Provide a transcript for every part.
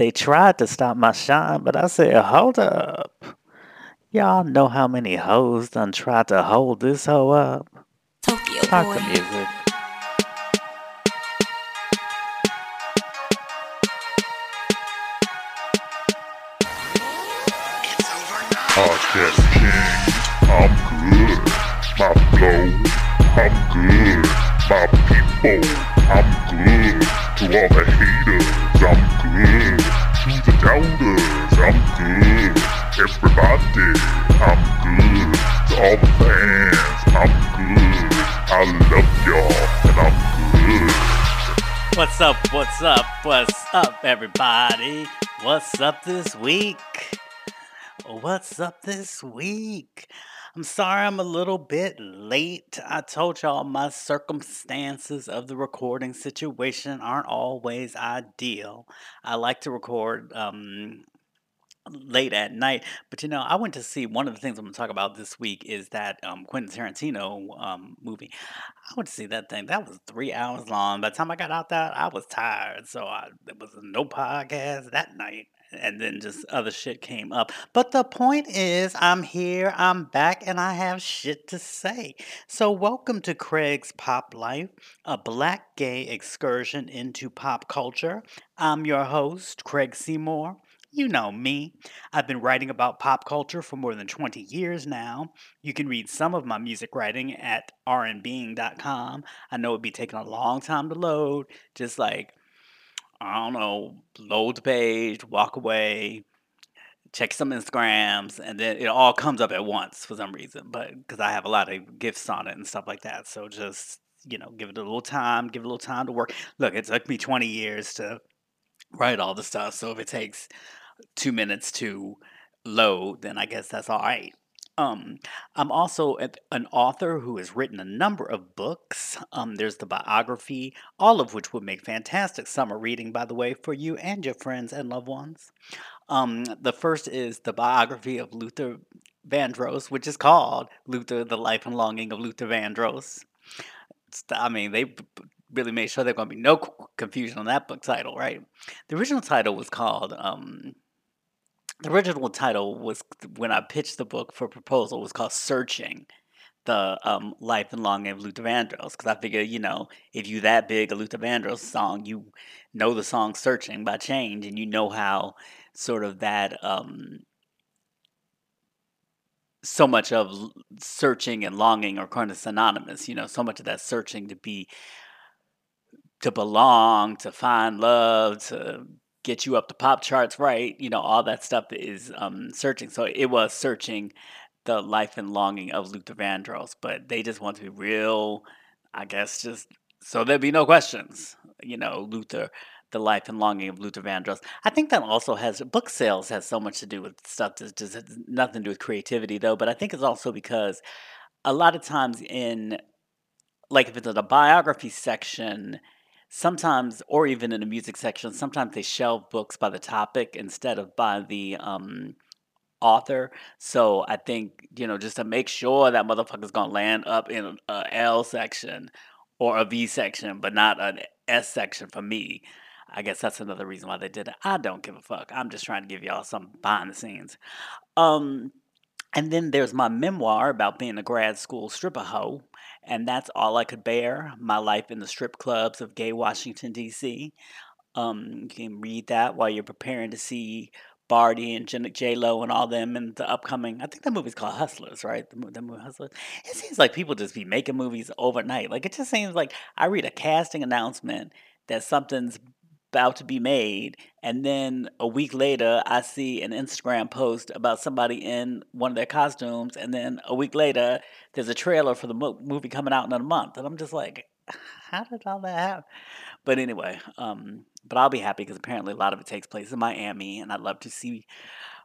They tried to stop my shine, but I said, hold up. Y'all know how many hoes done tried to hold this hoe up? Tokyo Talk boy. the music. Podcast King, I'm good. My flow, I'm good. My people, I'm good. To all the haters, I'm good. To the doubters, I'm good. Everybody, I'm good. To all the fans, I'm good. I love y'all, and I'm good. What's up? What's up? What's up, everybody? What's up this week? What's up this week? I'm sorry I'm a little bit late. I told y'all my circumstances of the recording situation aren't always ideal. I like to record um, late at night, but you know, I went to see one of the things I'm going to talk about this week is that um, Quentin Tarantino um, movie. I went to see that thing. That was three hours long. By the time I got out there, I was tired, so I, there was no podcast that night. And then just other shit came up. But the point is, I'm here, I'm back, and I have shit to say. So, welcome to Craig's Pop Life, a black gay excursion into pop culture. I'm your host, Craig Seymour. You know me. I've been writing about pop culture for more than 20 years now. You can read some of my music writing at rnbeing.com. I know it'd be taking a long time to load, just like I don't know, load the page, walk away, check some Instagrams, and then it all comes up at once for some reason. But because I have a lot of gifts on it and stuff like that, so just you know, give it a little time, give it a little time to work. Look, it took me 20 years to write all the stuff, so if it takes two minutes to load, then I guess that's all right. Um, I'm also an author who has written a number of books. Um, there's the biography, all of which would make fantastic summer reading, by the way, for you and your friends and loved ones. Um, the first is the biography of Luther Vandross, which is called Luther: The Life and Longing of Luther Vandross. It's- I mean, they really made sure there's going to be no confusion on that book title, right? The original title was called. Um, the original title was when I pitched the book for proposal was called "Searching." the um, life and longing of Luther Vandross because I figure, you know, if you that big a Luther Vandross song, you know the song "Searching" by Change, and you know how sort of that um, so much of searching and longing are kind of synonymous. You know, so much of that searching to be to belong, to find love, to get you up the pop charts right, you know, all that stuff is um, searching. So it was searching the life and longing of Luther Vandross, but they just want to be real, I guess, just so there'd be no questions. You know, Luther, the life and longing of Luther Vandross. I think that also has book sales has so much to do with stuff that just has nothing to do with creativity though. But I think it's also because a lot of times in like if it's in a biography section, sometimes or even in a music section, sometimes they shelve books by the topic instead of by the um author. So I think, you know, just to make sure that motherfucker's gonna land up in a L section or a V section, but not an S section for me. I guess that's another reason why they did it. I don't give a fuck. I'm just trying to give y'all some behind the scenes. Um, and then there's my memoir about being a grad school stripper hoe, and that's all I could bare. My life in the strip clubs of gay Washington D.C. Um, you can read that while you're preparing to see Cardi and J Lo and all them in the upcoming. I think that movie's called Hustlers, right? The, the movie Hustlers. It seems like people just be making movies overnight. Like it just seems like I read a casting announcement that something's about to be made, and then a week later I see an Instagram post about somebody in one of their costumes, and then a week later there's a trailer for the mo- movie coming out in a month, and I'm just like, how did all that happen? But anyway, um, but I'll be happy because apparently a lot of it takes place in Miami, and I'd love to see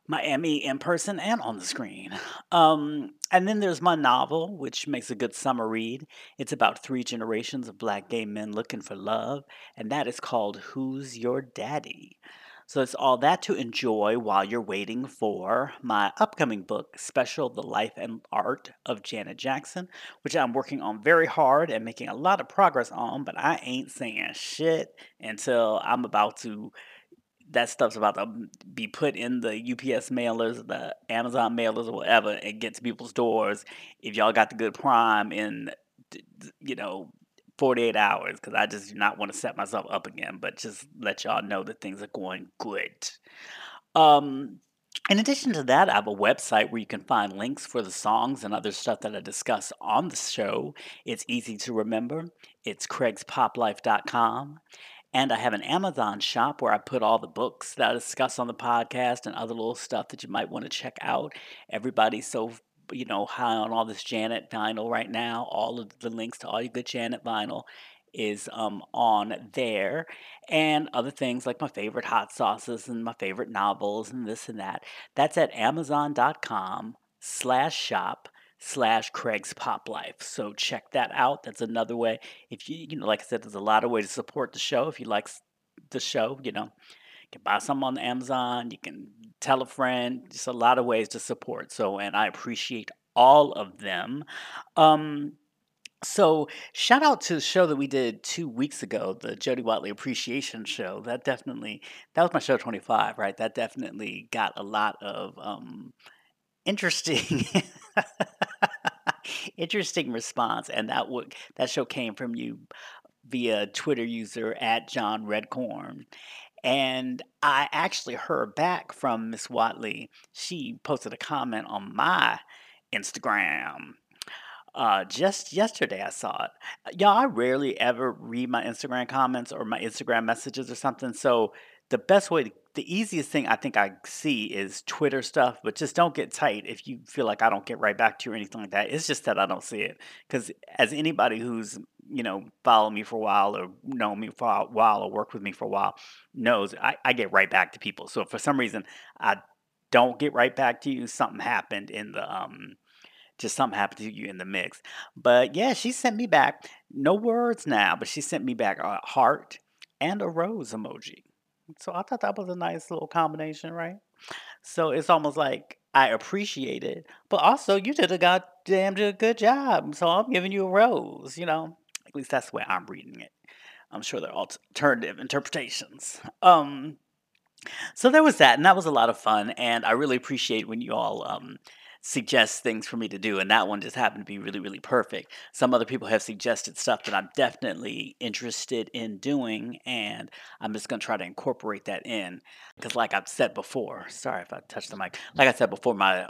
Miami in person and on the screen. Um, and then there's my novel, which makes a good summer read. It's about three generations of black gay men looking for love, and that is called Who's Your Daddy? So it's all that to enjoy while you're waiting for my upcoming book, Special The Life and Art of Janet Jackson, which I'm working on very hard and making a lot of progress on, but I ain't saying shit until I'm about to that stuff's about to be put in the UPS mailers, the Amazon mailers, or whatever, and get to people's doors. If y'all got the good prime in, you know, 48 hours, because I just do not want to set myself up again, but just let y'all know that things are going good. Um, in addition to that, I have a website where you can find links for the songs and other stuff that I discuss on the show. It's easy to remember. It's craigspoplife.com. And I have an Amazon shop where I put all the books that I discuss on the podcast and other little stuff that you might want to check out. Everybody's so you know high on all this Janet vinyl right now. All of the links to all your good Janet vinyl is um, on there, and other things like my favorite hot sauces and my favorite novels and this and that. That's at Amazon.com slash shop slash Craig's Pop Life. So check that out. That's another way. If you, you know, like I said, there's a lot of ways to support the show. If you like the show, you know, you can buy some on Amazon. You can tell a friend. Just a lot of ways to support. So, and I appreciate all of them. Um, so shout out to the show that we did two weeks ago, the Jody Watley Appreciation Show. That definitely that was my show twenty five, right? That definitely got a lot of um, interesting interesting response and that would that show came from you via twitter user at john redcorn and i actually heard back from miss watley she posted a comment on my instagram uh, just yesterday I saw it. Y'all, I rarely ever read my Instagram comments or my Instagram messages or something. So the best way to the easiest thing I think I see is Twitter stuff, but just don't get tight if you feel like I don't get right back to you or anything like that. It's just that I don't see it. Because as anybody who's, you know, followed me for a while or known me for a while or worked with me for a while knows, I, I get right back to people. So for some reason I don't get right back to you, something happened in the, um, just something happened to you in the mix. But yeah, she sent me back, no words now, but she sent me back a heart and a rose emoji. So I thought that was a nice little combination, right? So it's almost like I appreciate it, but also you did a goddamn good job. So I'm giving you a rose, you know? At least that's the way I'm reading it. I'm sure there are alternative interpretations. Um, so there was that, and that was a lot of fun. And I really appreciate when you all um, suggest things for me to do, and that one just happened to be really, really perfect. Some other people have suggested stuff that I'm definitely interested in doing, and I'm just going to try to incorporate that in. Because, like I've said before, sorry if I touched the mic, like I said before, my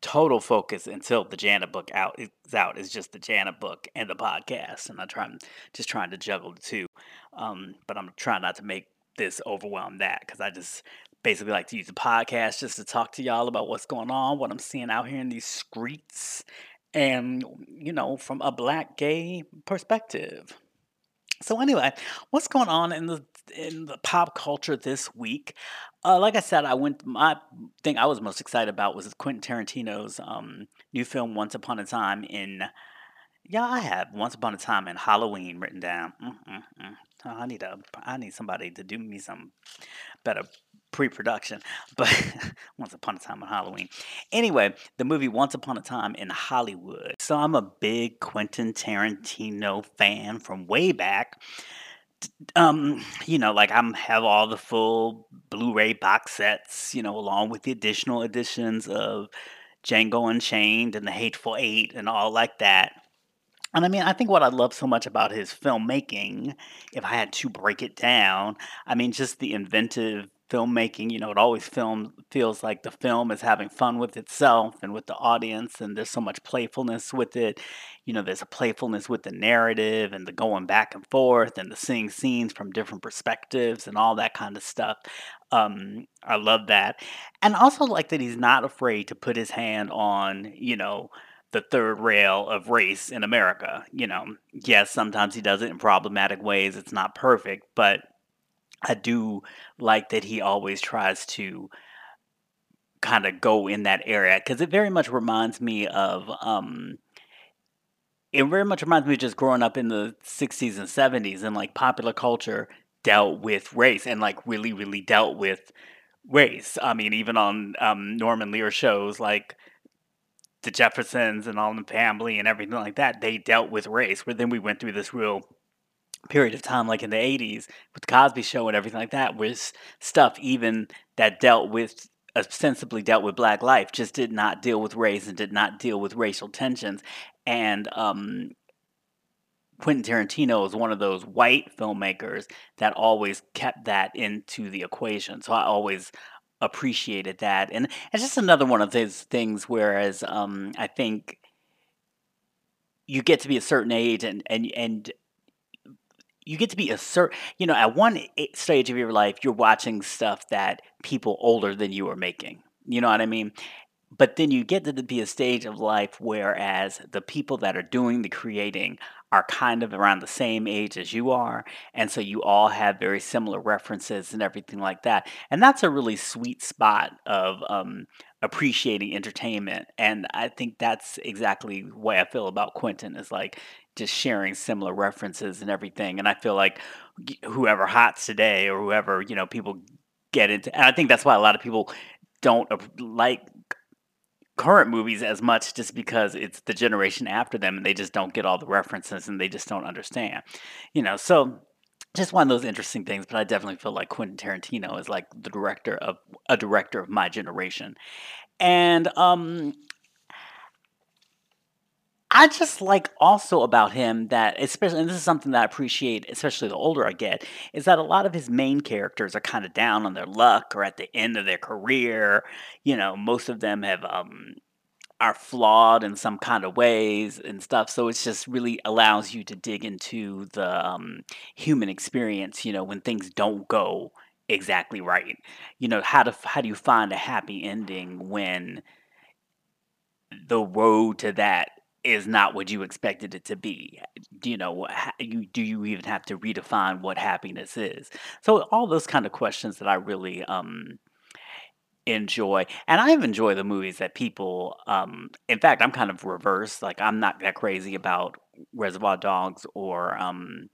total focus until the Janet book out is out is just the Janet book and the podcast, and I'm just trying to juggle the two. Um, but I'm trying not to make this overwhelm that because I just basically like to use the podcast just to talk to y'all about what's going on, what I'm seeing out here in these streets, and you know, from a black gay perspective. So anyway, what's going on in the in the pop culture this week? Uh, like I said, I went. My thing I was most excited about was Quentin Tarantino's um, new film, Once Upon a Time in. Yeah, I have Once Upon a Time in Halloween written down. Mm-mm-mm. Oh, I need a. I need somebody to do me some better pre-production, but Once Upon a Time on Halloween. Anyway, the movie Once Upon a Time in Hollywood. So I'm a big Quentin Tarantino fan from way back. Um, you know, like I'm have all the full Blu-ray box sets, you know, along with the additional editions of Django Unchained and The Hateful Eight and all like that. And I mean, I think what I love so much about his filmmaking, if I had to break it down, I mean, just the inventive filmmaking, you know, it always film feels like the film is having fun with itself and with the audience, and there's so much playfulness with it. You know, there's a playfulness with the narrative and the going back and forth and the seeing scenes from different perspectives and all that kind of stuff. Um, I love that, and also like that he's not afraid to put his hand on, you know, the third rail of race in America. You know, yes, sometimes he does it in problematic ways. It's not perfect, but I do like that he always tries to kind of go in that area because it very much reminds me of um it very much reminds me of just growing up in the 60s and 70s and like popular culture dealt with race and like really really dealt with race. I mean even on um, norman lear shows like the jeffersons and all the family and everything like that they dealt with race where then we went through this real period of time, like in the 80s with the Cosby Show and everything like that, was stuff even that dealt with ostensibly dealt with black life, just did not deal with race and did not deal with racial tensions. And um, Quentin Tarantino is one of those white filmmakers that always kept that into the equation. So I always appreciated that. And it's just another one of those things whereas um, I think you get to be a certain age and and and you get to be a certain, you know, at one stage of your life, you're watching stuff that people older than you are making. You know what I mean? But then you get to be a stage of life whereas the people that are doing the creating are kind of around the same age as you are. And so you all have very similar references and everything like that. And that's a really sweet spot of um, appreciating entertainment. And I think that's exactly the way I feel about Quentin is like just sharing similar references and everything. And I feel like whoever hots today or whoever, you know, people get into, and I think that's why a lot of people don't like current movies as much just because it's the generation after them and they just don't get all the references and they just don't understand. You know, so just one of those interesting things, but I definitely feel like Quentin Tarantino is like the director of a director of my generation. And um I just like also about him that, especially, and this is something that I appreciate, especially the older I get, is that a lot of his main characters are kind of down on their luck or at the end of their career. You know, most of them have um, are flawed in some kind of ways and stuff. So it's just really allows you to dig into the um, human experience. You know, when things don't go exactly right. You know, how to how do you find a happy ending when the road to that is not what you expected it to be. Do you know, you do you even have to redefine what happiness is? So all those kind of questions that I really um enjoy, and I enjoy the movies that people. Um, in fact, I'm kind of reverse. Like I'm not that crazy about Reservoir Dogs or um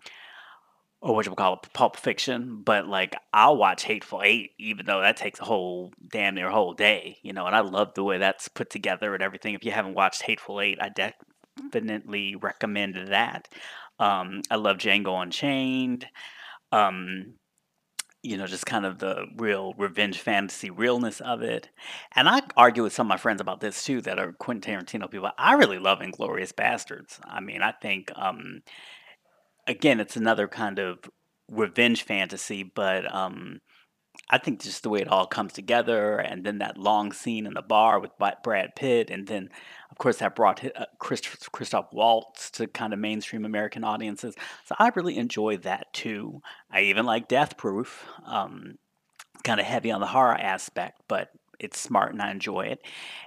or what you would call it, Pulp Fiction, but like I'll watch Hateful Eight, even though that takes a whole damn near whole day, you know. And I love the way that's put together and everything. If you haven't watched Hateful Eight, I definitely recommend that. Um, I love Django Unchained. Um, you know, just kind of the real revenge fantasy realness of it. And I argue with some of my friends about this too, that are Quentin Tarantino people. I really love Inglourious Basterds. I mean, I think um, again, it's another kind of revenge fantasy, but um, I think just the way it all comes together, and then that long scene in the bar with Brad Pitt, and then of course that brought uh, Christ- Christoph Waltz to kind of mainstream American audiences. So I really enjoy that too. I even like Death Proof. Um, kind of heavy on the horror aspect, but it's smart and I enjoy it.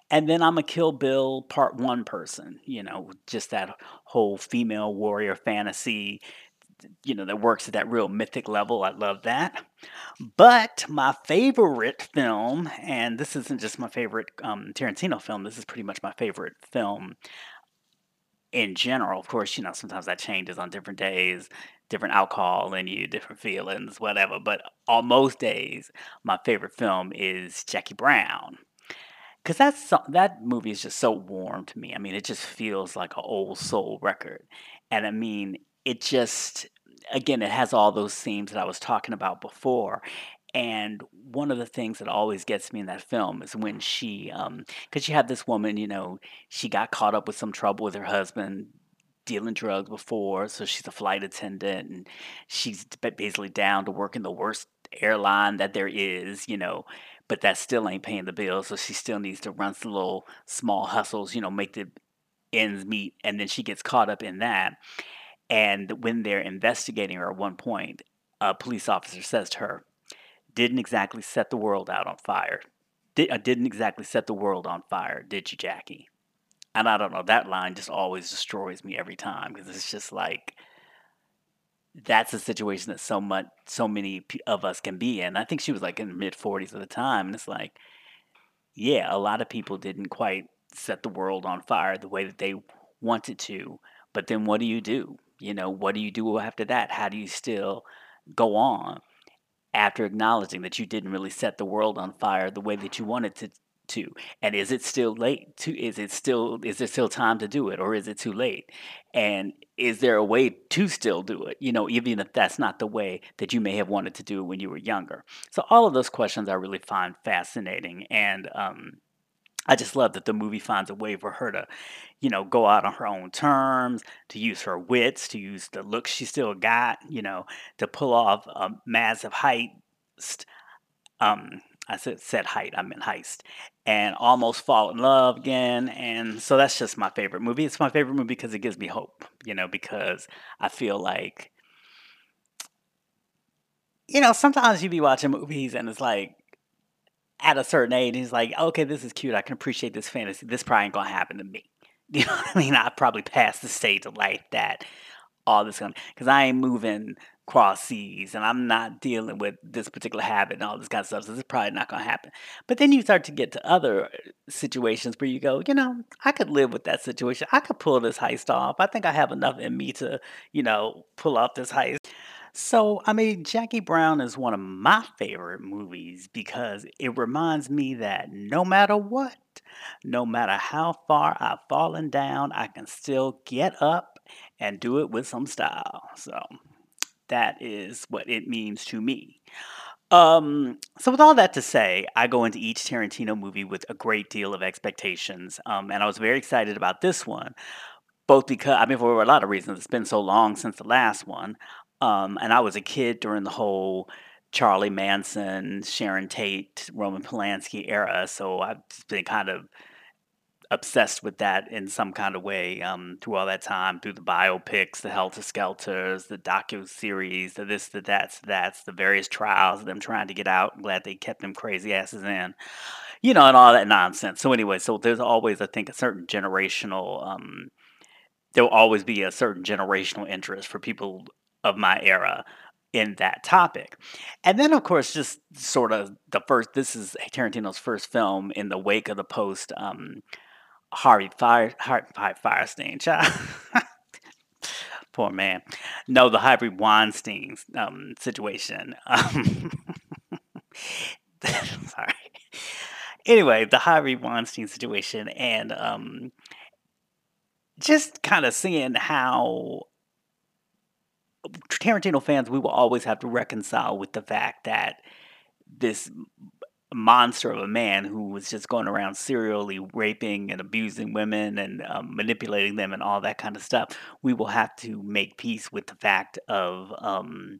And then I'm a Kill Bill Part One person. You know, just that whole female warrior fantasy. You know, that works at that real mythic level. I love that. But my favorite film, and this isn't just my favorite um, Tarantino film, this is pretty much my favorite film in general. Of course, you know, sometimes that changes on different days, different alcohol in you, different feelings, whatever. But on most days, my favorite film is Jackie Brown. Cause that's so, that movie is just so warm to me. I mean, it just feels like an old soul record, and I mean, it just again, it has all those themes that I was talking about before. And one of the things that always gets me in that film is when she, um, because you have this woman, you know, she got caught up with some trouble with her husband dealing drugs before, so she's a flight attendant, and she's basically down to work in the worst airline that there is, you know, but that still ain't paying the bills, so she still needs to run some little small hustles, you know, make the ends meet, and then she gets caught up in that. And when they're investigating her at one point, a police officer says to her, Didn't exactly set the world out on fire. Did, uh, didn't exactly set the world on fire, did you, Jackie? And I don't know, that line just always destroys me every time because it's just like, that's a situation that so much, so many of us can be in. I think she was like in mid 40s at the time. And it's like, yeah, a lot of people didn't quite set the world on fire the way that they wanted to. But then what do you do? You know, what do you do after that? How do you still go on after acknowledging that you didn't really set the world on fire the way that you wanted to to and is it still late to is it still is there still time to do it or is it too late and is there a way to still do it you know even if that's not the way that you may have wanted to do it when you were younger so all of those questions i really find fascinating and um, I just love that the movie finds a way for her to, you know, go out on her own terms, to use her wits, to use the looks she still got, you know, to pull off a massive height. Um, I said, said height, I meant heist, and almost fall in love again. And so that's just my favorite movie. It's my favorite movie because it gives me hope, you know, because I feel like, you know, sometimes you be watching movies and it's like, at a certain age, he's like, okay, this is cute. I can appreciate this fantasy. This probably ain't gonna happen to me. You know what I mean? I probably passed the stage of life that all this gonna because I ain't moving cross seas and I'm not dealing with this particular habit and all this kind of stuff. So this is probably not gonna happen. But then you start to get to other uh, situations where you go, you know, I could live with that situation. I could pull this heist off. I think I have enough in me to, you know, pull off this heist. So, I mean, Jackie Brown is one of my favorite movies because it reminds me that no matter what, no matter how far I've fallen down, I can still get up and do it with some style. So, that is what it means to me. Um, so with all that to say, I go into each Tarantino movie with a great deal of expectations, um, and I was very excited about this one, both because I mean for a lot of reasons. It's been so long since the last one, um, and I was a kid during the whole Charlie Manson, Sharon Tate, Roman Polanski era, so I've been kind of obsessed with that in some kind of way um, through all that time, through the biopics, the Helter Skelters, the docu series, the this, the that's, that's, the various trials them trying to get out. I'm glad they kept them crazy asses in, you know, and all that nonsense. So anyway, so there's always, I think, a certain generational. Um, there will always be a certain generational interest for people of my era in that topic. And then, of course, just sort of the first, this is Tarantino's first film in the wake of the post um, Harvey Fire, Harvey Fierstein, child. Poor man. No, the Harvey Weinstein um, situation. Um, sorry. Anyway, the Harvey Weinstein situation, and um, just kind of seeing how Tarantino fans, we will always have to reconcile with the fact that this monster of a man who was just going around serially raping and abusing women and um, manipulating them and all that kind of stuff, we will have to make peace with the fact of um,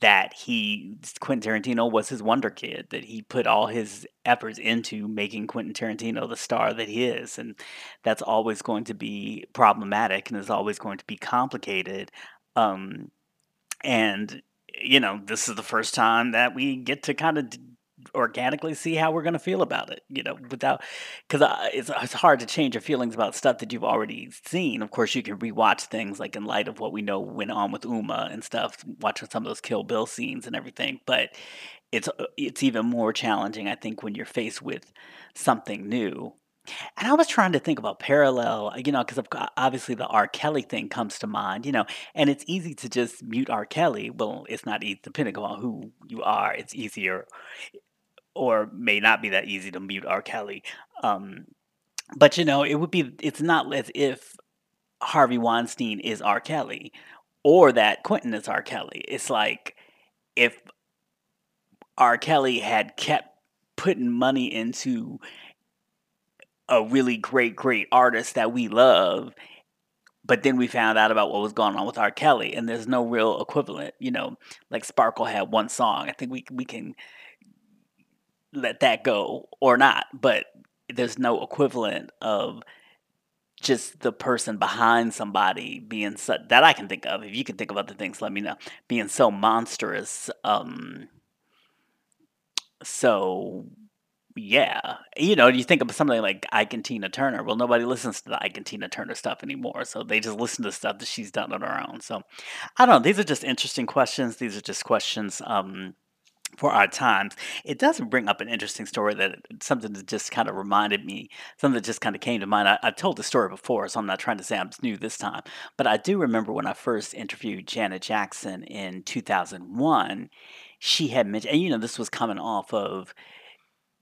that he Quentin Tarantino was his wonder kid that he put all his efforts into making Quentin Tarantino the star that he is. And that's always going to be problematic and is always going to be complicated um, and you know this is the first time that we get to kind of organically see how we're going to feel about it you know without because uh, it's, uh, it's hard to change your feelings about stuff that you've already seen of course you can rewatch things like in light of what we know went on with uma and stuff watching some of those kill bill scenes and everything but it's uh, it's even more challenging i think when you're faced with something new and I was trying to think about parallel, uh, you know, because obviously the R. Kelly thing comes to mind, you know, and it's easy to just mute R. Kelly. Well, it's not easy, depending on who you are, it's easier or may not be that easy to mute R. Kelly. Um, but, you know, it would be, it's not as if Harvey Weinstein is R. Kelly or that Quentin is R. Kelly. It's like if R. Kelly had kept putting money into a really great, great artist that we love. But then we found out about what was going on with R. Kelly, and there's no real equivalent. You know, like Sparkle had one song. I think we we can let that go or not, but there's no equivalent of just the person behind somebody being so, that I can think of. If you can think of other things, let me know. Being so monstrous, um, so yeah, you know, you think of something like Ike and Tina Turner. Well, nobody listens to the Ike and Tina Turner stuff anymore, so they just listen to stuff that she's done on her own. So, I don't know. These are just interesting questions. These are just questions um, for our times. It does bring up an interesting story that something that just kind of reminded me, something that just kind of came to mind. I, I've told the story before, so I'm not trying to say I'm new this time, but I do remember when I first interviewed Janet Jackson in 2001. She had mentioned, and you know, this was coming off of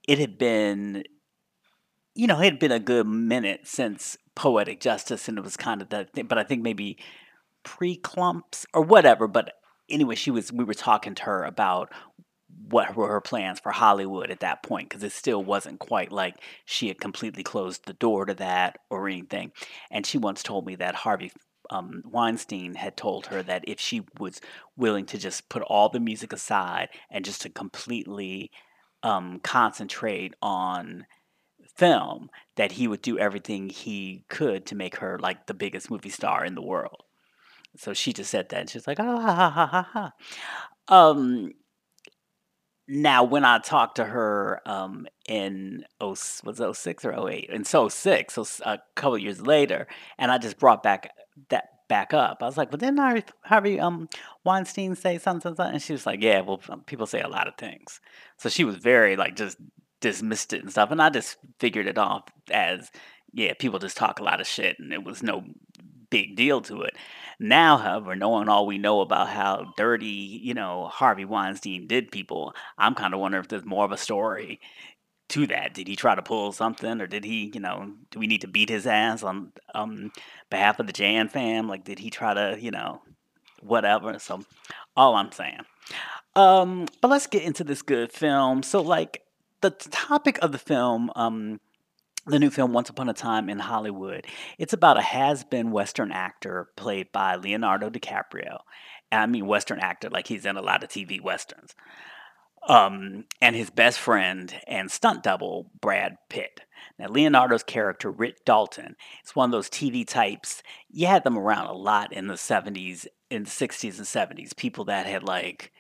it had been you know, it had been a good minute since Poetic Justice, and it was kind of that thing. But I think maybe pre Klumps or whatever. But anyway, she was. We were talking to her about what were her plans for Hollywood at that point because it still wasn't quite like she had completely closed the door to that or anything. And she once told me that Harvey um, Weinstein had told her that if she was willing to just put all the music aside and just to completely um, concentrate on film, that he would do everything he could to make her like the biggest movie star in the world. So she just said that, and she's like, "Ah, ha, ha, ha, ha, ha." Um, now, when I talked to her um, in oh was it 06 or 08? And so 06, so a couple years later, and I just brought back that back up. I was like, "Well, didn't Harvey, Harvey um, Weinstein say something, something?" And she was like, "Yeah, well, um, people say a lot of things." So she was very like just dismissed it and stuff, and I just figured it off as, yeah, people just talk a lot of shit, and it was no big deal to it. Now, however, knowing all we know about how dirty, you know, Harvey Weinstein did people, I'm kind of wondering if there's more of a story to that. Did he try to pull something, or did he, you know, do we need to beat his ass on um behalf of the Jan fam? Like, did he try to, you know, whatever? So, all I'm saying. Um, but let's get into this good film. So, like, the topic of the film, um, the new film Once Upon a Time in Hollywood. It's about a has-been Western actor played by Leonardo DiCaprio. I mean Western actor like he's in a lot of TV westerns. Um, and his best friend and stunt double Brad Pitt. Now Leonardo's character Rick Dalton is one of those TV types. You had them around a lot in the 70s, in the 60s and 70s. People that had like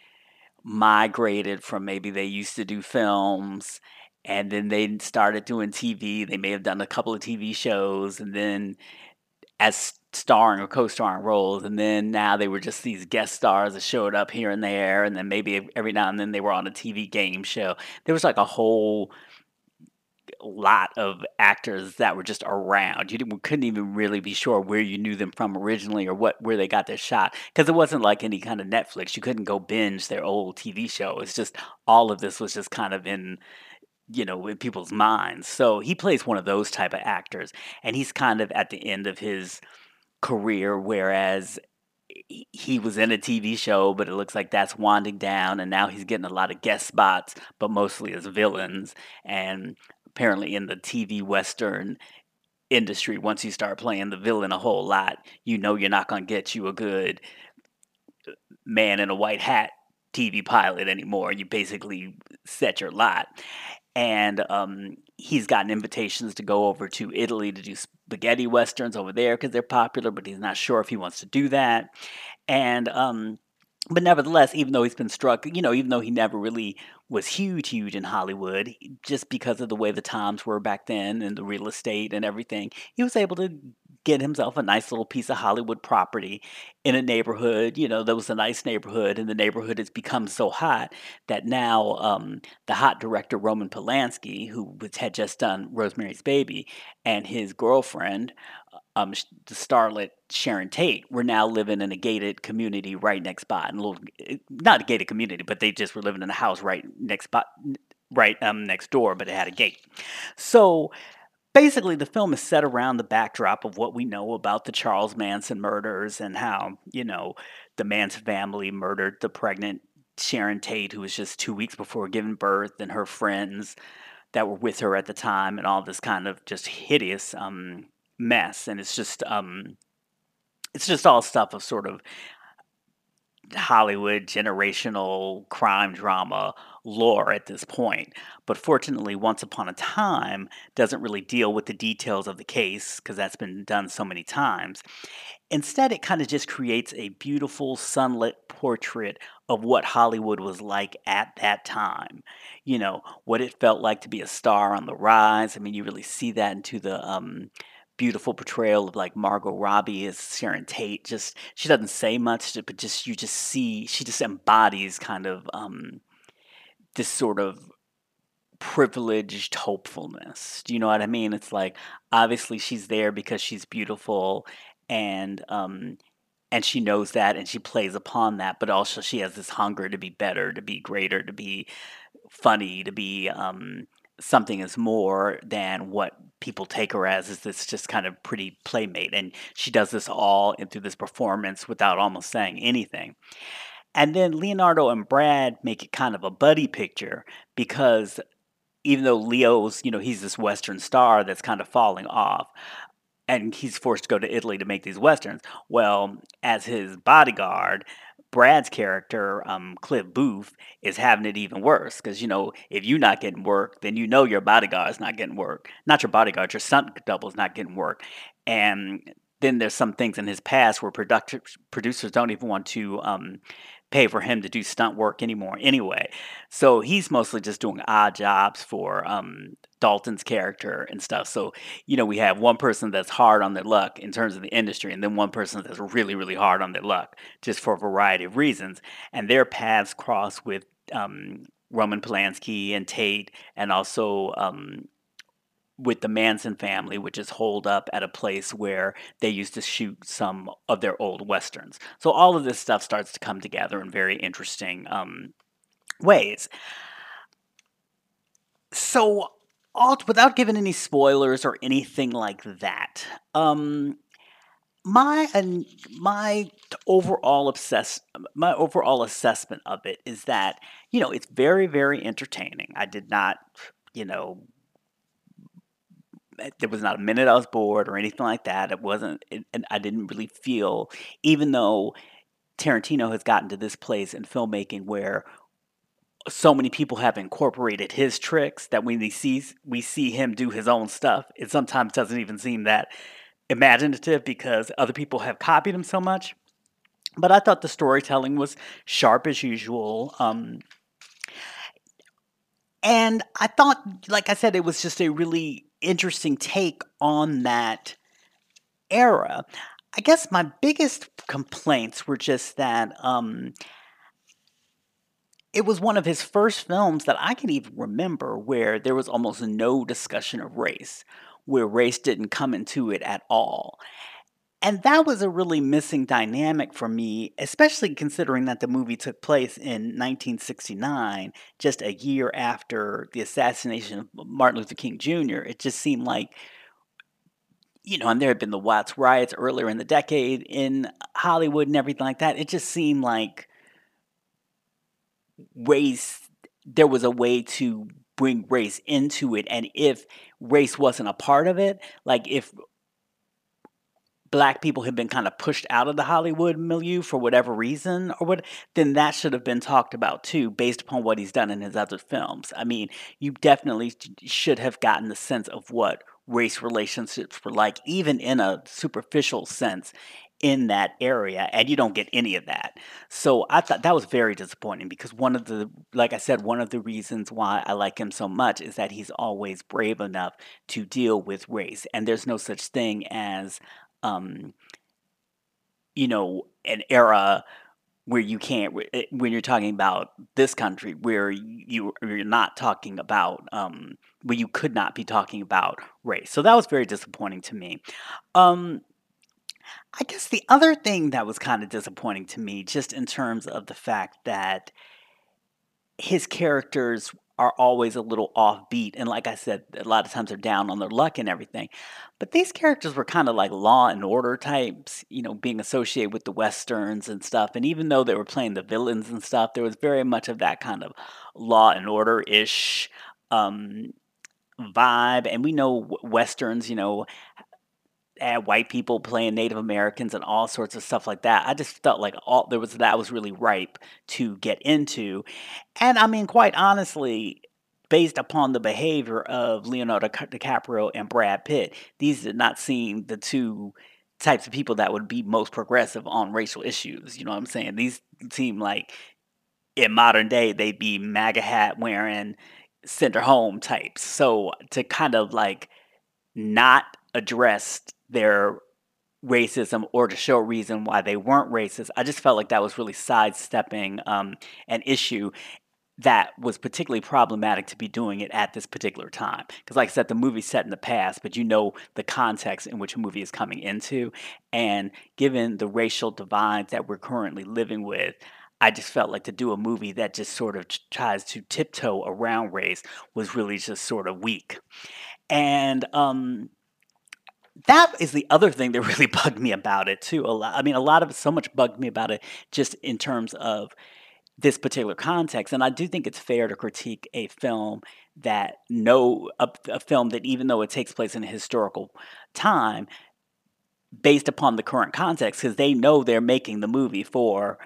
migrated from maybe they used to do films and then they started doing TV. They may have done a couple of TV shows and then as starring or co-starring roles and then now they were just these guest stars that showed up here and there and then maybe every now and then they were on a TV game show. There was like a whole lot of actors that were just around. You couldn't even really be sure where you knew them from originally or what where they got their shot because it wasn't like any kind of Netflix. You couldn't go binge their old TV show. It's just all of this was just kind of in you know in people's minds. So he plays one of those type of actors, and he's kind of at the end of his career, whereas he was in a TV show, but it looks like that's winding down, and now he's getting a lot of guest spots, but mostly as villains. And apparently, in the TV Western industry, once you start playing the villain a whole lot, you know you're not going to get you a good uh, man in a white hat TV pilot anymore. You basically set your lot. And um, he's gotten invitations to go over to Italy to do spaghetti westerns over there because they're popular, but he's not sure if he wants to do that. And um, but nevertheless, even though he's been struck, you know, even though he never really was huge, huge in Hollywood, just because of the way the times were back then and the real estate and everything, he was able to get himself a nice little piece of Hollywood property in a neighborhood, you know, that was a nice neighborhood, and the neighborhood has become so hot that now um, the hot director Roman Polanski, who was, had just done Rosemary's Baby, and his girlfriend, um, the starlet Sharon Tate, were now living in a gated community right next by, and a little, eh, not a gated community, but they just were living in a house right next by, right um, next door, but it had a gate. So basically the film is set around the backdrop of what we know about the Charles Manson murders and how, you know, the Manson family murdered the pregnant Sharon Tate, who was just two weeks before giving birth, and her friends that were with her at the time, and all this kind of just hideous um, mess. And it's just, um, it's just all stuff of sort of Hollywood generational crime drama lore at this point. But fortunately, Once Upon a Time doesn't really deal with the details of the case because that's been done so many times. Instead, it kind of just creates a beautiful sunlit portrait of what Hollywood was like at that time. You know, what it felt like to be a star on the rise. I mean, you really see that into the um, beautiful portrayal of like Margot Robbie as Sharon Tate. Just she doesn't say much, but just you just see she just embodies kind of um, this sort of privileged hopefulness. Do you know what I mean? It's like obviously she's there because she's beautiful and um and she knows that and she plays upon that, but also she has this hunger to be better, to be greater, to be funny, to be um something is more than what people take her as is this just kind of pretty playmate and she does this all through this performance without almost saying anything and then leonardo and brad make it kind of a buddy picture because even though leo's you know he's this western star that's kind of falling off and he's forced to go to italy to make these westerns well as his bodyguard Brad's character, um, Cliff Booth, is having it even worse because you know if you're not getting work, then you know your bodyguard's not getting work. Not your bodyguard, your stunt double's not getting work, and then there's some things in his past where producers don't even want to um, pay for him to do stunt work anymore anyway. So he's mostly just doing odd jobs for um, Dalton's character and stuff. So, you know, we have one person that's hard on their luck in terms of the industry, and then one person that's really, really hard on their luck, just for a variety of reasons. And their paths cross with um, Roman Polanski and Tate, and also um, with the Manson family, which is holed up at a place where they used to shoot some of their old westerns. So all of this stuff starts to come together in very interesting um, ways. So, all, without giving any spoilers or anything like that, um, my my overall obsess my overall assessment of it is that you know it's very very entertaining. I did not you know there was not a minute I was bored or anything like that. It wasn't, it, and I didn't really feel, even though Tarantino has gotten to this place in filmmaking where so many people have incorporated his tricks that when we see we see him do his own stuff, it sometimes doesn't even seem that imaginative because other people have copied him so much. But I thought the storytelling was sharp as usual. Um, and I thought, like I said, it was just a really interesting take on that era. I guess my biggest complaints were just that um, it was one of his first films that I can even remember where there was almost no discussion of race, where race didn't come into it at all. And that was a really missing dynamic for me, especially considering that the movie took place in 1969, just a year after the assassination of Martin Luther King Jr. It just seemed like, you know, and there had been the Watts riots earlier in the decade in Hollywood and everything like that. It just seemed like race, there was a way to bring race into it. And if race wasn't a part of it, like if black people have been kind of pushed out of the Hollywood milieu for whatever reason or what, then that should have been talked about too, based upon what he's done in his other films. I mean, you definitely should have gotten the sense of what race relationships were like, even in a superficial sense in that area and you don't get any of that. So I thought that was very disappointing because one of the like I said one of the reasons why I like him so much is that he's always brave enough to deal with race and there's no such thing as um, you know, an era where you can't eh, when you're talking about this country where you you're not talking about um, where you could not be talking about race. So that was very disappointing to me. Um, I guess the other thing that was kind of disappointing to me, just in terms of the fact that his characters are always a little offbeat. And like I said, a lot of times they're down on their luck and everything. But these characters were kind of like law and order types, you know, being associated with the westerns and stuff. And even though they were playing the villains and stuff, there was very much of that kind of law and order ish um, vibe. And we know westerns, you know, had white people playing Native Americans and all sorts of stuff like that. I just felt like all there was that was really ripe to get into. And I mean, quite honestly, based upon the behavior of Leonardo DiCaprio and Brad Pitt, these did not seem the two types of people that would be most progressive on racial issues. You know what I'm saying? These seem like in modern day they'd be MAGA hat wearing center home types. So to kind of like not address their racism or to show a reason why they weren't racist. I just felt like that was really sidestepping um, an issue that was particularly problematic to be doing it at this particular time. Because, like I said, the movie's set in the past, but you know the context in which a movie is coming into. And given the racial divides that we're currently living with, I just felt like to do a movie that just sort of tries to tiptoe around race was really just sort of weak. And um, that is the other thing that really bugged me about it too. A lot, I mean, a lot of so much bugged me about it just in terms of this particular context. And I do think it's fair to critique a film that no a, a film that even though it takes place in a historical time, based upon the current context, because they know they're making the movie for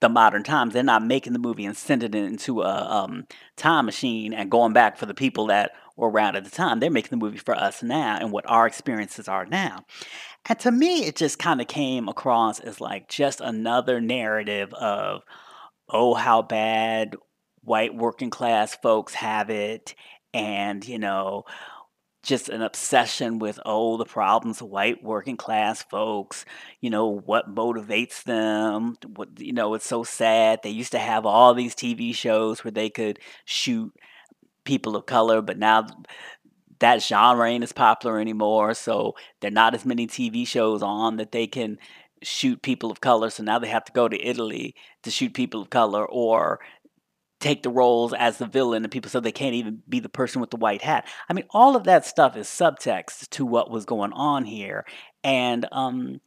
the modern times. They're not making the movie and sending it into a um, time machine and going back for the people that were around at the time. They're making the movie for us now and what our experiences are now. And to me, it just kind of came across as like just another narrative of, oh, how bad white working class folks have it. And, you know, just an obsession with oh the problems of white working class folks you know what motivates them what you know it's so sad they used to have all these tv shows where they could shoot people of color but now that genre ain't as popular anymore so there are not as many tv shows on that they can shoot people of color so now they have to go to italy to shoot people of color or take the roles as the villain and people so they can't even be the person with the white hat. I mean, all of that stuff is subtext to what was going on here. And um,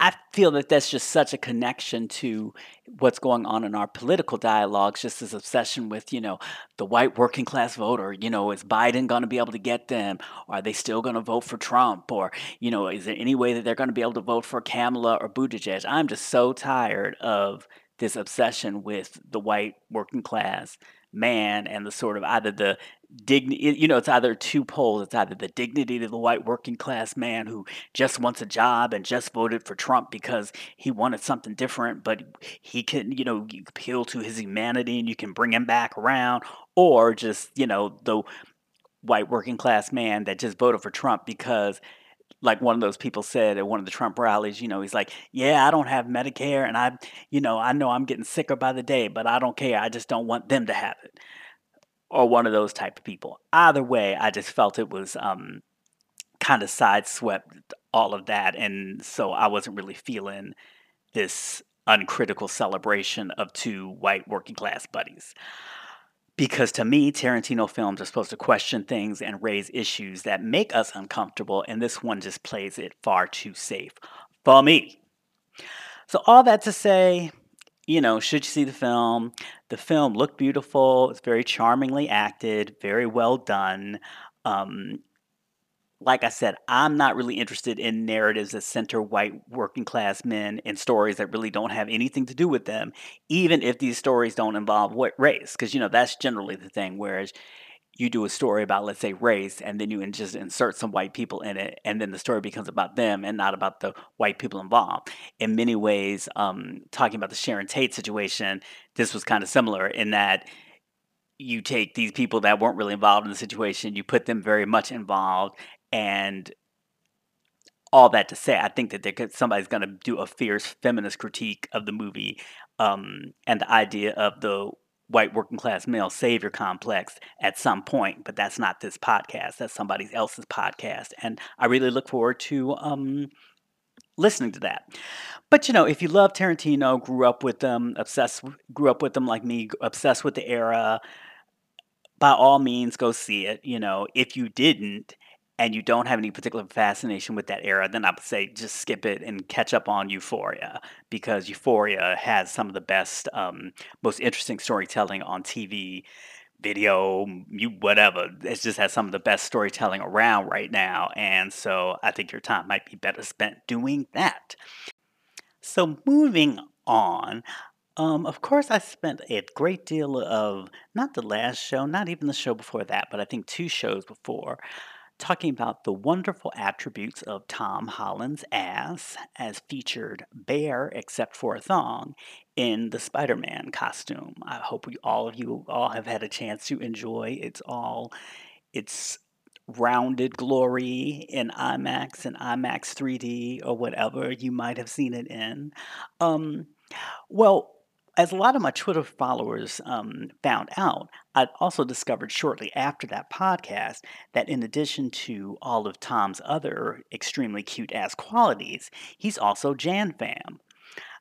I feel that that's just such a connection to what's going on in our political dialogues, just this obsession with, you know, the white working class voter. You know, is Biden going to be able to get them? Are they still going to vote for Trump? Or, you know, is there any way that they're going to be able to vote for Kamala or Buttigieg? I'm just so tired of this obsession with the white working class man and the sort of either the dignity you know it's either two poles it's either the dignity of the white working class man who just wants a job and just voted for Trump because he wanted something different but he can you know appeal to his humanity and you can bring him back around or just you know the white working class man that just voted for Trump because like one of those people said at one of the Trump rallies, you know, he's like, "Yeah, I don't have Medicare, and I, you know, I know I'm getting sicker by the day, but I don't care. I just don't want them to have it." Or one of those type of people. Either way, I just felt it was um, kind of sideswept all of that, and so I wasn't really feeling this uncritical celebration of two white working class buddies because to me, Tarantino films are supposed to question things and raise issues that make us uncomfortable, and this one just plays it far too safe for me. So, all that to say, you know, should you see the film? The film looked beautiful. It's very charmingly acted, very well done. Um, like I said, I'm not really interested in narratives that center white working class men in stories that really don't have anything to do with them, even if these stories don't involve what race. Because you know that's generally the thing. Whereas you do a story about, let's say, race, and then you just insert some white people in it, and then the story becomes about them and not about the white people involved. In many ways, um, talking about the Sharon Tate situation, this was kind of similar in that you take these people that weren't really involved in the situation, you put them very much involved, and all that to say, I think that could, somebody's going to do a fierce feminist critique of the movie um, and the idea of the white working class male savior complex at some point. But that's not this podcast. That's somebody else's podcast, and I really look forward to um, listening to that. But you know, if you love Tarantino, grew up with them, obsessed, grew up with them like me, obsessed with the era, by all means, go see it. You know, if you didn't and you don't have any particular fascination with that era, then I would say just skip it and catch up on Euphoria because Euphoria has some of the best, um, most interesting storytelling on TV, video, you whatever. It just has some of the best storytelling around right now, and so I think your time might be better spent doing that. So moving on. Um, of course, I spent a great deal of not the last show, not even the show before that, but I think two shows before, talking about the wonderful attributes of Tom Holland's ass as featured bare except for a thong in the Spider-Man costume. I hope we, all of you all have had a chance to enjoy it's all its rounded glory in IMAX and IMAX 3D or whatever you might have seen it in. Um, well, as a lot of my Twitter followers um, found out, I also discovered shortly after that podcast that in addition to all of Tom's other extremely cute ass qualities, he's also Jan Fam.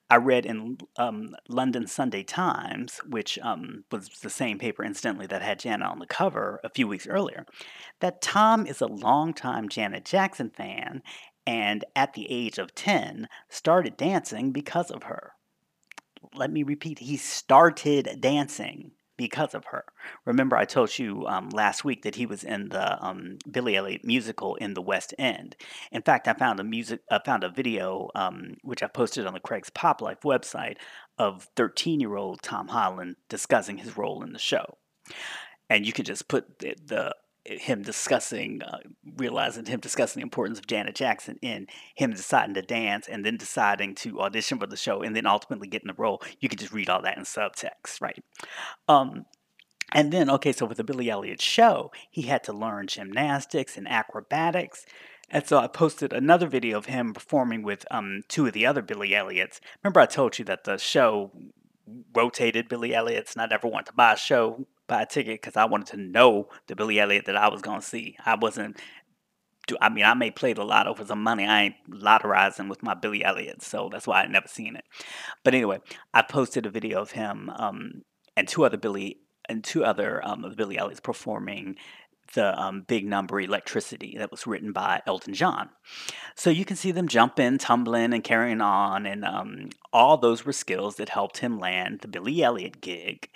I read in um, London Sunday Times, which um, was the same paper, incidentally, that had Janet on the cover a few weeks earlier, that Tom is a longtime Janet Jackson fan and at the age of 10 started dancing because of her. Let me repeat, he started dancing because of her. Remember, I told you um, last week that he was in the um, Billy Elliot musical in the West End. In fact, I found a music, I found a video um, which I posted on the Craig's Pop Life website of 13-year-old Tom Holland discussing his role in the show. And you can just put the, the him discussing, uh, realizing him discussing the importance of Janet Jackson in him deciding to dance and then deciding to audition for the show and then ultimately getting the role. You could just read all that in subtext, right? Um, and then, okay, so with the Billy Elliot show, he had to learn gymnastics and acrobatics. And so I posted another video of him performing with um, two of the other Billy Elliots. Remember, I told you that the show rotated Billy Elliots, and I never wanted to buy a show buy a ticket because I wanted to know the Billy Elliot that I was to see. I wasn't. Do I mean, I may play the lotto for some money. I ain't lotterizing with my Billy Elliot, so that's why I never seen it. But anyway, I posted a video of him um, and two other Billy and two other um, Billy Elliots performing the um, big number electricity that was written by elton john. So you can see them jumping tumbling and carrying on and um, all those were skills that helped him land the billy elliot gig.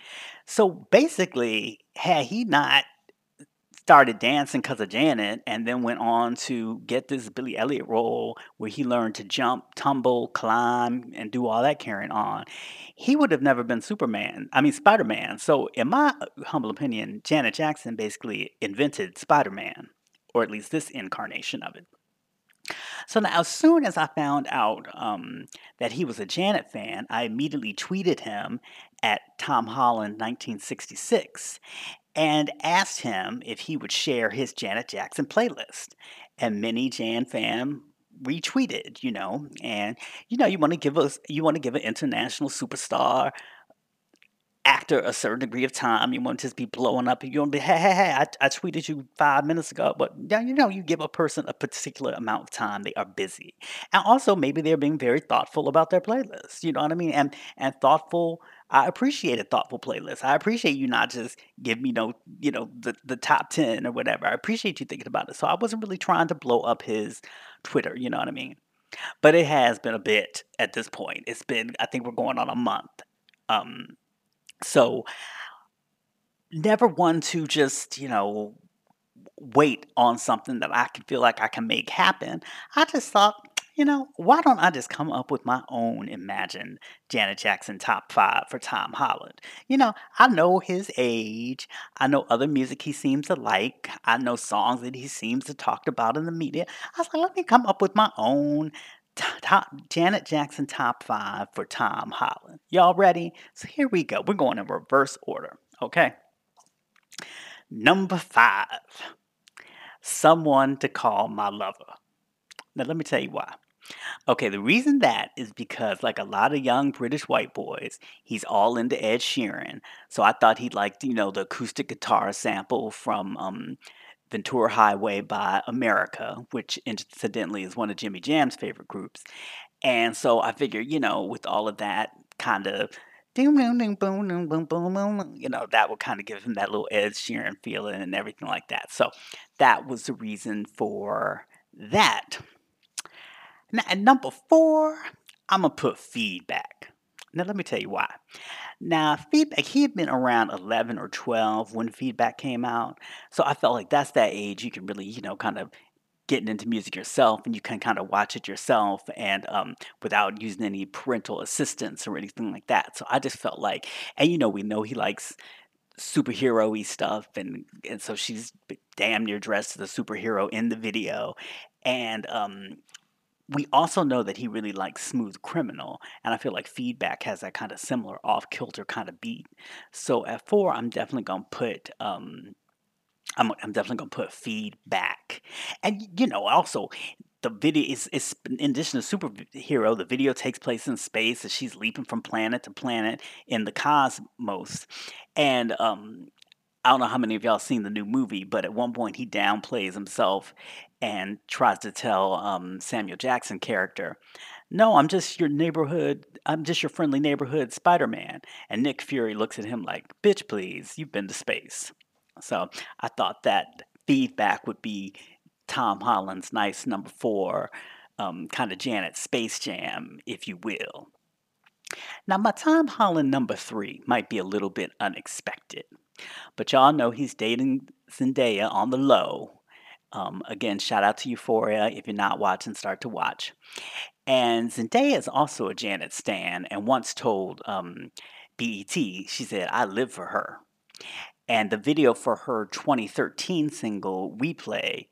So basically had he not started dancing because of Janet and then went on to get this Billy Elliot role where he learned to jump, tumble, climb, and do all that carrying on, he would have never been Superman. I mean, Spider Man. So, in my humble opinion, Janet Jackson basically invented Spider Man, or at least this incarnation of it. So now, as soon as I found out um, that he was a Janet fan, I immediately tweeted him at Tom Holland 1966 and asked him if he would share his Janet Jackson playlist. And many Jan fam retweeted, you know, and you know you want to give us you want to give an international superstar after a certain degree of time, you want to just be blowing up. You want to be, hey, hey, hey, I, I tweeted you five minutes ago. But yeah, you know, you give a person a particular amount of time, they are busy. And also, maybe they're being very thoughtful about their playlist. You know what I mean? And and thoughtful. I appreciate a thoughtful playlist. I appreciate you not just give me no, you know, the, the top 10 or whatever. I appreciate you thinking about it. So I wasn't really trying to blow up his Twitter, you know what I mean? But it has been a bit at this point. It's been, I think we're going on a month. Um, so, never one to just, you know, wait on something that I can feel like I can make happen. I just thought, you know, why don't I just come up with my own imagined Janet Jackson top five for Tom Holland? You know, I know his age. I know other music he seems to like. I know songs that he seems to talk about in the media. I was like, let me come up with my own top, Janet Jackson top five for Tom Holland. Y'all ready? So here we go. We're going in reverse order. Okay. Number five, someone to call my lover. Now let me tell you why. Okay, the reason that is because, like a lot of young British white boys, he's all into Ed Sheeran. So I thought he'd like, you know, the acoustic guitar sample from um, Ventura Highway by America, which incidentally is one of Jimmy Jam's favorite groups. And so I figured, you know, with all of that kind of you know, that would kind of give him that little Ed Sheeran feeling and everything like that. So that was the reason for that. Now, at number four, I'm going to put feedback. Now, let me tell you why. Now, feedback, he had been around 11 or 12 when feedback came out. So I felt like that's that age you can really, you know, kind of getting into music yourself and you can kind of watch it yourself and um, without using any parental assistance or anything like that. So I just felt like, and you know, we know he likes superhero y stuff and and so she's damn near dressed as a superhero in the video and um we also know that he really likes Smooth Criminal, and I feel like Feedback has that kind of similar off kilter kind of beat. So at four, I'm definitely gonna put um, I'm I'm definitely gonna put Feedback, and you know also the video is, is in addition to superhero, the video takes place in space as she's leaping from planet to planet in the cosmos, and um, I don't know how many of y'all seen the new movie, but at one point he downplays himself and tries to tell um, Samuel Jackson character No, I'm just your neighborhood. I'm just your friendly neighborhood Spider Man. And Nick Fury looks at him like, Bitch, please, you've been to space. So I thought that feedback would be Tom Holland's nice number four, um, kind of Janet Space Jam, if you will. Now, my Tom Holland number three might be a little bit unexpected, but y'all know he's dating Zendaya on the low. Um, again, shout out to Euphoria. If you're not watching, start to watch. And Zendaya is also a Janet Stan and once told um, BET, she said, I live for her. And the video for her 2013 single, Replay,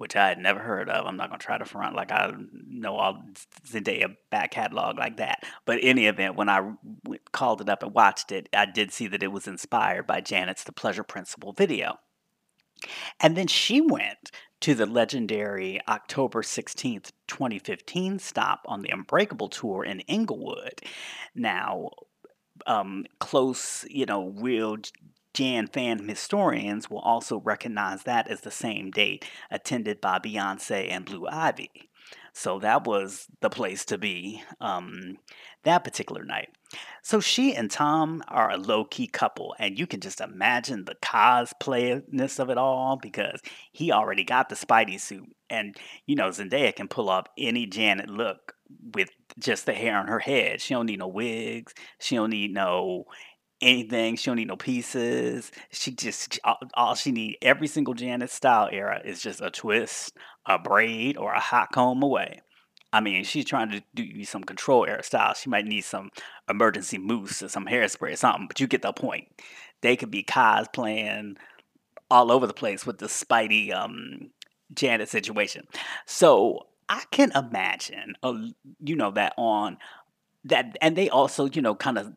which I had never heard of. I'm not gonna try to front like I know all Zendaya back catalog like that. But any event, when I called it up and watched it, I did see that it was inspired by Janet's The Pleasure Principle video. And then she went to the legendary October 16th, 2015 stop on the Unbreakable tour in Inglewood. Now, um, close, you know, real Jan fan historians will also recognize that as the same date attended by Beyonce and Blue Ivy. So that was the place to be um, that particular night. So she and Tom are a low key couple, and you can just imagine the cosplayness of it all because he already got the Spidey suit. And you know, Zendaya can pull off any Janet look with just the hair on her head. She don't need no wigs, she don't need no anything. She don't need no pieces. She just all, all she need every single Janet style era is just a twist, a braid, or a hot comb away. I mean, she's trying to do you some control era style. She might need some emergency mousse or some hairspray or something, but you get the point. They could be cosplaying all over the place with the Spidey um, Janet situation. So I can imagine, uh, you know, that on that and they also you know kind of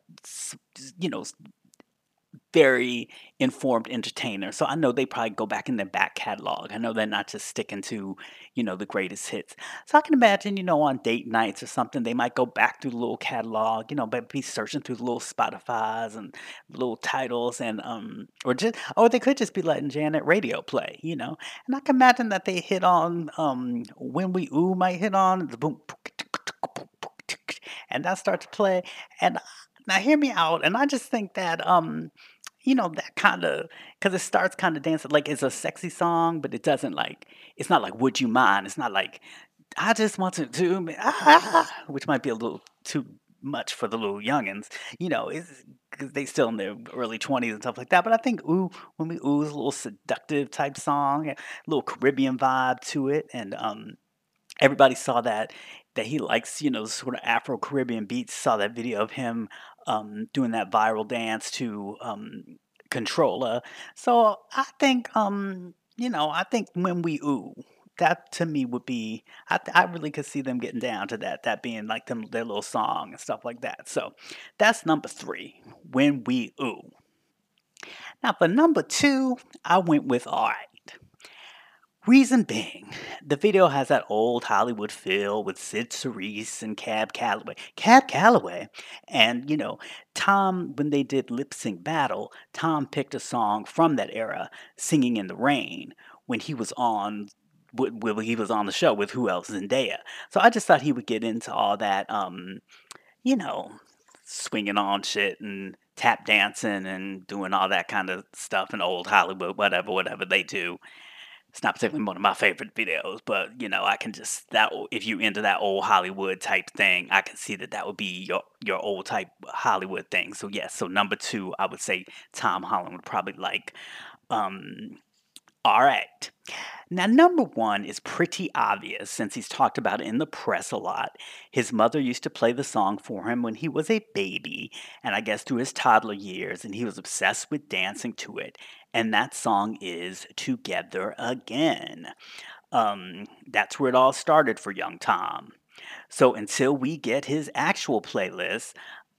you know very informed entertainer so i know they probably go back in their back catalog i know they're not just sticking to you know the greatest hits so i can imagine you know on date nights or something they might go back through the little catalog you know but be searching through the little spotify's and little titles and um or just or they could just be letting janet radio play you know and i can imagine that they hit on um when we ooh might hit on the boom and that starts to play. And now hear me out. And I just think that um, you know, that kind of because it starts kind of dancing like it's a sexy song, but it doesn't like it's not like Would You Mind? It's not like I just want to do ah, which might be a little too much for the little youngins, you know, is because they still in their early 20s and stuff like that. But I think Ooh, when we Ooh a little seductive type song, a little Caribbean vibe to it. And um, everybody saw that that he likes, you know, sort of Afro Caribbean beats. Saw that video of him um, doing that viral dance to um, Controlla. So I think, um, you know, I think when we ooh, that to me would be, I, I really could see them getting down to that, that being like them their little song and stuff like that. So that's number three, when we ooh. Now for number two, I went with right. Reason being, the video has that old Hollywood feel with Cyd Charisse and Cab Calloway. Cab Calloway, and you know, Tom, when they did Lip Sync Battle, Tom picked a song from that era, Singing in the Rain, when he was on when he was on the show with who else Zendaya. So I just thought he would get into all that, um, you know, swinging on shit and tap dancing and doing all that kind of stuff in old Hollywood, whatever, whatever they do it's not particularly one of my favorite videos, but you know, I can just that if you into that old Hollywood type thing, I can see that that would be your your old type Hollywood thing. So yes, so number two, I would say Tom Holland would probably like. Um, all right. Now, number one is pretty obvious since he's talked about it in the press a lot. His mother used to play the song for him when he was a baby, and I guess through his toddler years, and he was obsessed with dancing to it and that song is Together Again. Um, that's where it all started for young Tom. So until we get his actual playlist,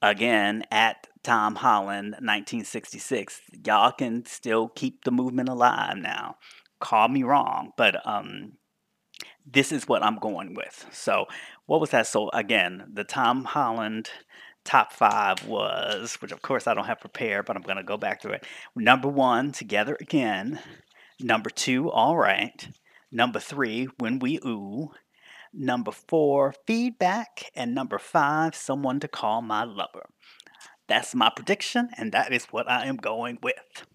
again at Tom Holland 1966, y'all can still keep the movement alive now. Call me wrong, but um, this is what I'm going with. So, what was that? So, again, the Tom Holland top five was, which of course I don't have prepared, but I'm going to go back to it. Number one, Together Again. Number two, All Right. Number three, When We Ooh. Number four, feedback. And number five, someone to call my lover. That's my prediction, and that is what I am going with.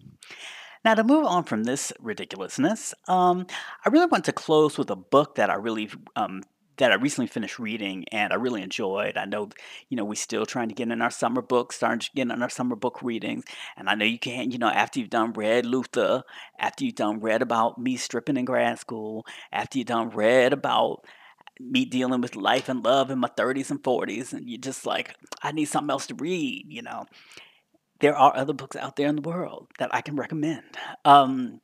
Now, to move on from this ridiculousness, um, I really want to close with a book that I really um, that I recently finished reading and I really enjoyed. I know, you know, we're still trying to get in our summer books, starting to get in our summer book readings. And I know you can't, you know, after you've done read Luther, after you've done read about me stripping in grad school, after you've done read about me dealing with life and love in my 30s and 40s, and you're just like, I need something else to read, you know there are other books out there in the world that I can recommend. Um,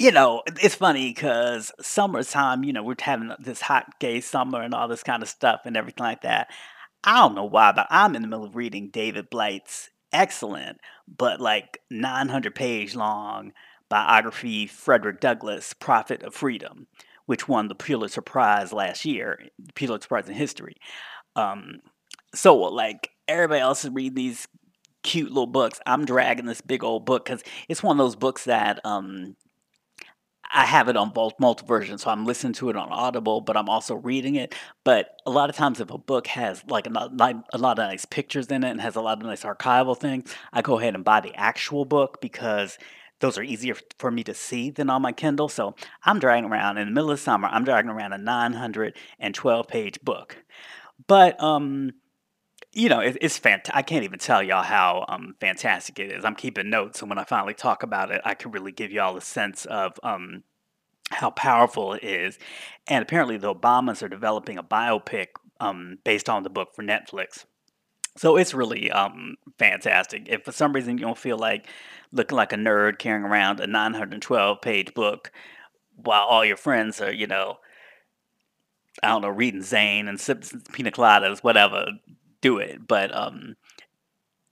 you know, it's funny because summertime, you know, we're having this hot gay summer and all this kind of stuff and everything like that. I don't know why, but I'm in the middle of reading David Blight's excellent, but like 900 page long biography, Frederick Douglass, Prophet of Freedom, which won the Pulitzer Prize last year, Pulitzer Prize in History. Um, so, like, everybody else is reading these cute little books. I'm dragging this big old book because it's one of those books that um, I have it on both multiple versions, so I'm listening to it on Audible, but I'm also reading it. But a lot of times, if a book has like a, a lot of nice pictures in it and has a lot of nice archival things, I go ahead and buy the actual book because those are easier for me to see than on my Kindle. So I'm dragging around in the middle of summer. I'm dragging around a 912 page book, but um, you know, it, it's fantastic. I can't even tell y'all how um, fantastic it is. I'm keeping notes, and when I finally talk about it, I can really give y'all a sense of um, how powerful it is. And apparently, the Obamas are developing a biopic um, based on the book for Netflix. So it's really um, fantastic. If for some reason you don't feel like looking like a nerd carrying around a 912 page book while all your friends are, you know, I don't know, reading Zane and sipping pina coladas, whatever, do it. But um,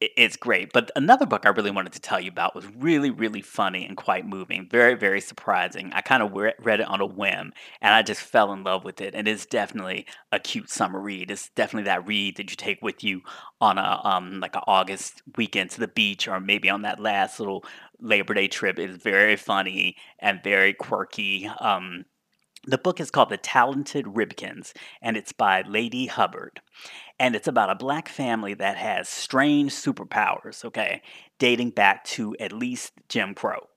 it, it's great. But another book I really wanted to tell you about was really, really funny and quite moving. Very, very surprising. I kind of re- read it on a whim, and I just fell in love with it. And it's definitely a cute summer read. It's definitely that read that you take with you on a um like an August weekend to the beach, or maybe on that last little Labor Day trip. It's very funny and very quirky. Um, the book is called The Talented Ribkins, and it's by Ladee Hubbard. And it's about a black family that has strange superpowers, okay, dating back to at least Jim Crow.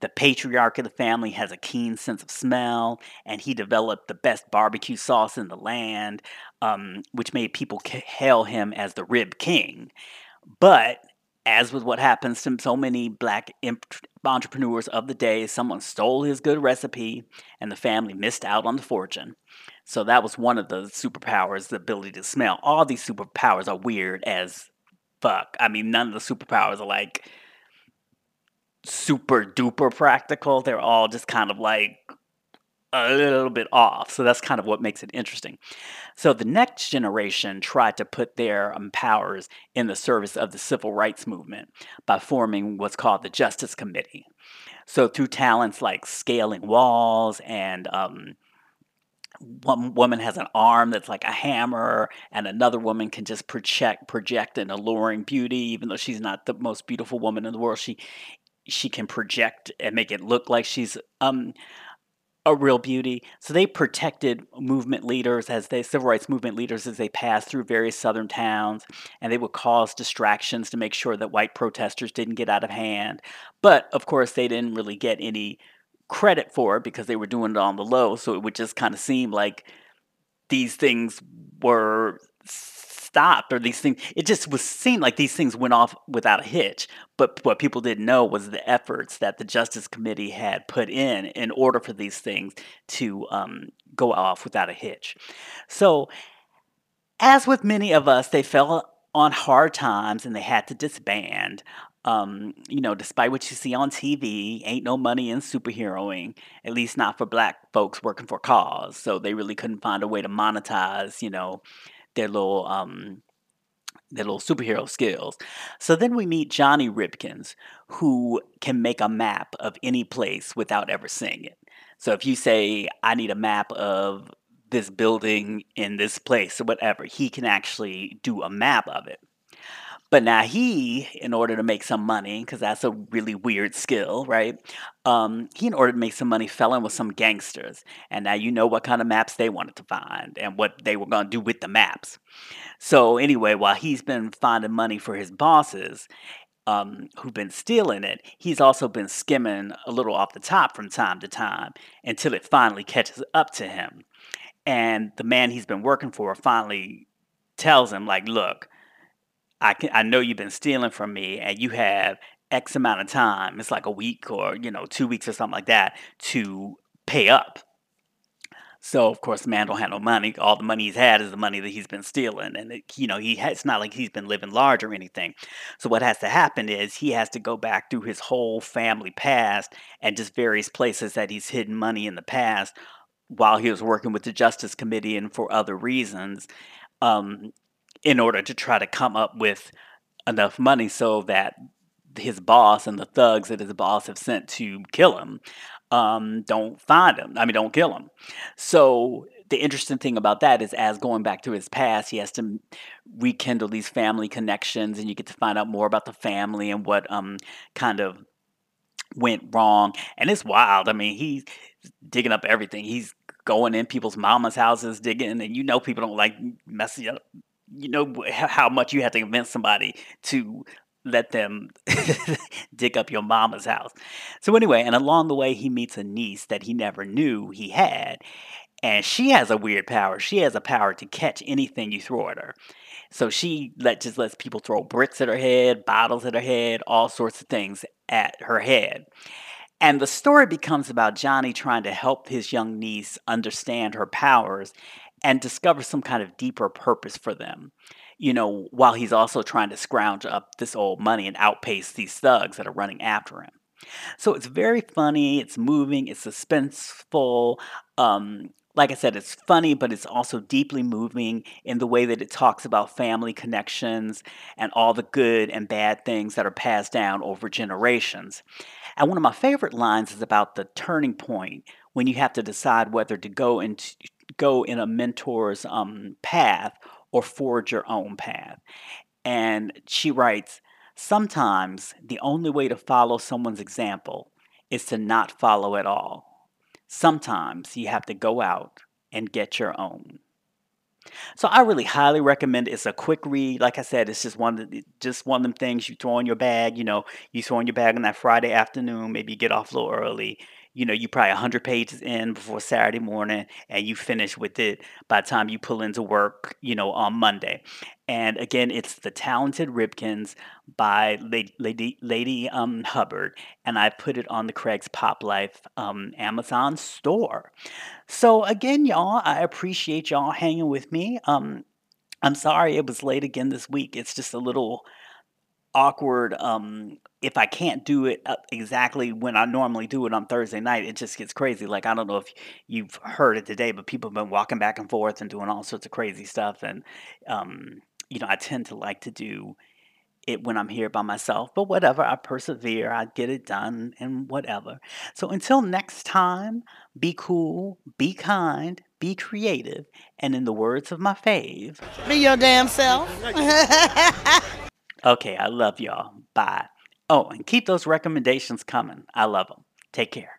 The patriarch of the family has a keen sense of smell, and he developed the best barbecue sauce in the land, um, which made people hail him as the Rib King. But as with what happens to so many black entrepreneurs of the day, someone stole his good recipe and the family missed out on the fortune. So that was one of the superpowers, the ability to smell. All these superpowers are weird as fuck. I mean, none of the superpowers are like super duper practical. They're all just kind of like a little bit off. So that's kind of what makes it interesting. So the next generation tried to put their um, powers in the service of the civil rights movement by forming what's called the Justice Committee. So through talents like scaling walls and um, one woman has an arm that's like a hammer and another woman can just project project an alluring beauty even though she's not the most beautiful woman in the world she she can project and make it look like she's um a real beauty. So they protected movement leaders as they civil rights movement leaders as they passed through various southern towns, and they would cause distractions to make sure that white protesters didn't get out of hand. But of course, they didn't really get any credit for it because they were doing it on the low. So it would just kind of seem like these things were stopped or these things it just was seemed like these things went off without a hitch but what people didn't know was the efforts that the justice committee had put in in order for these things to um, go off without a hitch so as with many of us they fell on hard times and they had to disband um, you know, despite what you see on TV, ain't no money in superheroing, at least not for black folks working for cause. So they really couldn't find a way to monetize, you know, their little um, their little superhero skills. So then we meet Johnny Ribkins, who can make a map of any place without ever seeing it. So if you say, I need a map of this building in this place or whatever, he can actually do a map of it. But now he, in order to make some money, because that's a really weird skill, right? Um, he, in order to make some money, fell in with some gangsters. And now you know what kind of maps they wanted to find and what they were going to do with the maps. So, anyway, while he's been finding money for his bosses, um, who've been stealing it, he's also been skimming a little off the top from time to time until it finally catches up to him. And the man he's been working for finally tells him, like, look, I can I know you've been stealing from me and you have X amount of time. It's like a week or, you know, two weeks or something like that to pay up. So of course the man don't have no money. All the money he's had is the money that he's been stealing, and it, you know he ha- it's not like he's been living large or anything. So what has to happen is he has to go back through his whole family past and just various places that he's hidden money in the past while he was working with the Justice Committee and for other reasons, um, in order to try to come up with enough money so that his boss and the thugs that his boss have sent to kill him um, don't find him. I mean, don't kill him. So the interesting thing about that is, as going back to his past, he has to rekindle these family connections, and you get to find out more about the family and what um kind of went wrong. And it's wild. I mean, he's digging up everything. He's going in people's mama's houses, digging, and you know people don't like messing up. You know how much you have to convince somebody to let them dig up your mama's house. So, anyway, and along the way, he meets a niece that he never knew he had. And she has a weird power. She has a power to catch anything you throw at her. So she let just lets people throw bricks at her head, bottles at her head, all sorts of things at her head. And the story becomes about Johnny trying to help his young niece understand her powers and discover some kind of deeper purpose for them you know, while he's also trying to scrounge up this old money and outpace these thugs that are running after him. So it's very funny, it's moving, it's suspenseful. Um, like I said, it's funny, but it's also deeply moving in the way that it talks about family connections and all the good and bad things that are passed down over generations. And one of my favorite lines is about the turning point when you have to decide whether to go into go in a mentor's um, path or forge your own path. And she writes, Sometimes the only way to follow someone's example is to not follow at all. Sometimes you have to go out and get your own. So I really highly recommend it. It's a quick read. Like I said, it's just one of the, just one of them things you throw in your bag. You know, you throw in your bag on that Friday afternoon. Maybe you get off a little early you know, you probably 100 pages in before Saturday morning and you finish with it by the time you pull into work, you know, on Monday. And again, it's The Talented Ribkins by Ladee, Ladee, Ladee um, Hubbard. And I put it on the Craig's Pop Life um, Amazon store. So again, y'all, I appreciate y'all hanging with me. Um, I'm sorry it was late again this week. It's just a little awkward um if I can't do it uh, exactly when I normally do it on Thursday night, it just gets crazy. Like I don't know if you've heard it today, but people have been walking back and forth and doing all sorts of crazy stuff. And um, you know, I tend to like to do it when I'm here by myself. But whatever, I persevere, I get it done, and whatever. So until next time, be cool, be kind, be creative, and in the words of my fave, Be your damn self. okay, I love y'all. Bye. Oh, and keep those recommendations coming. I love them. Take care.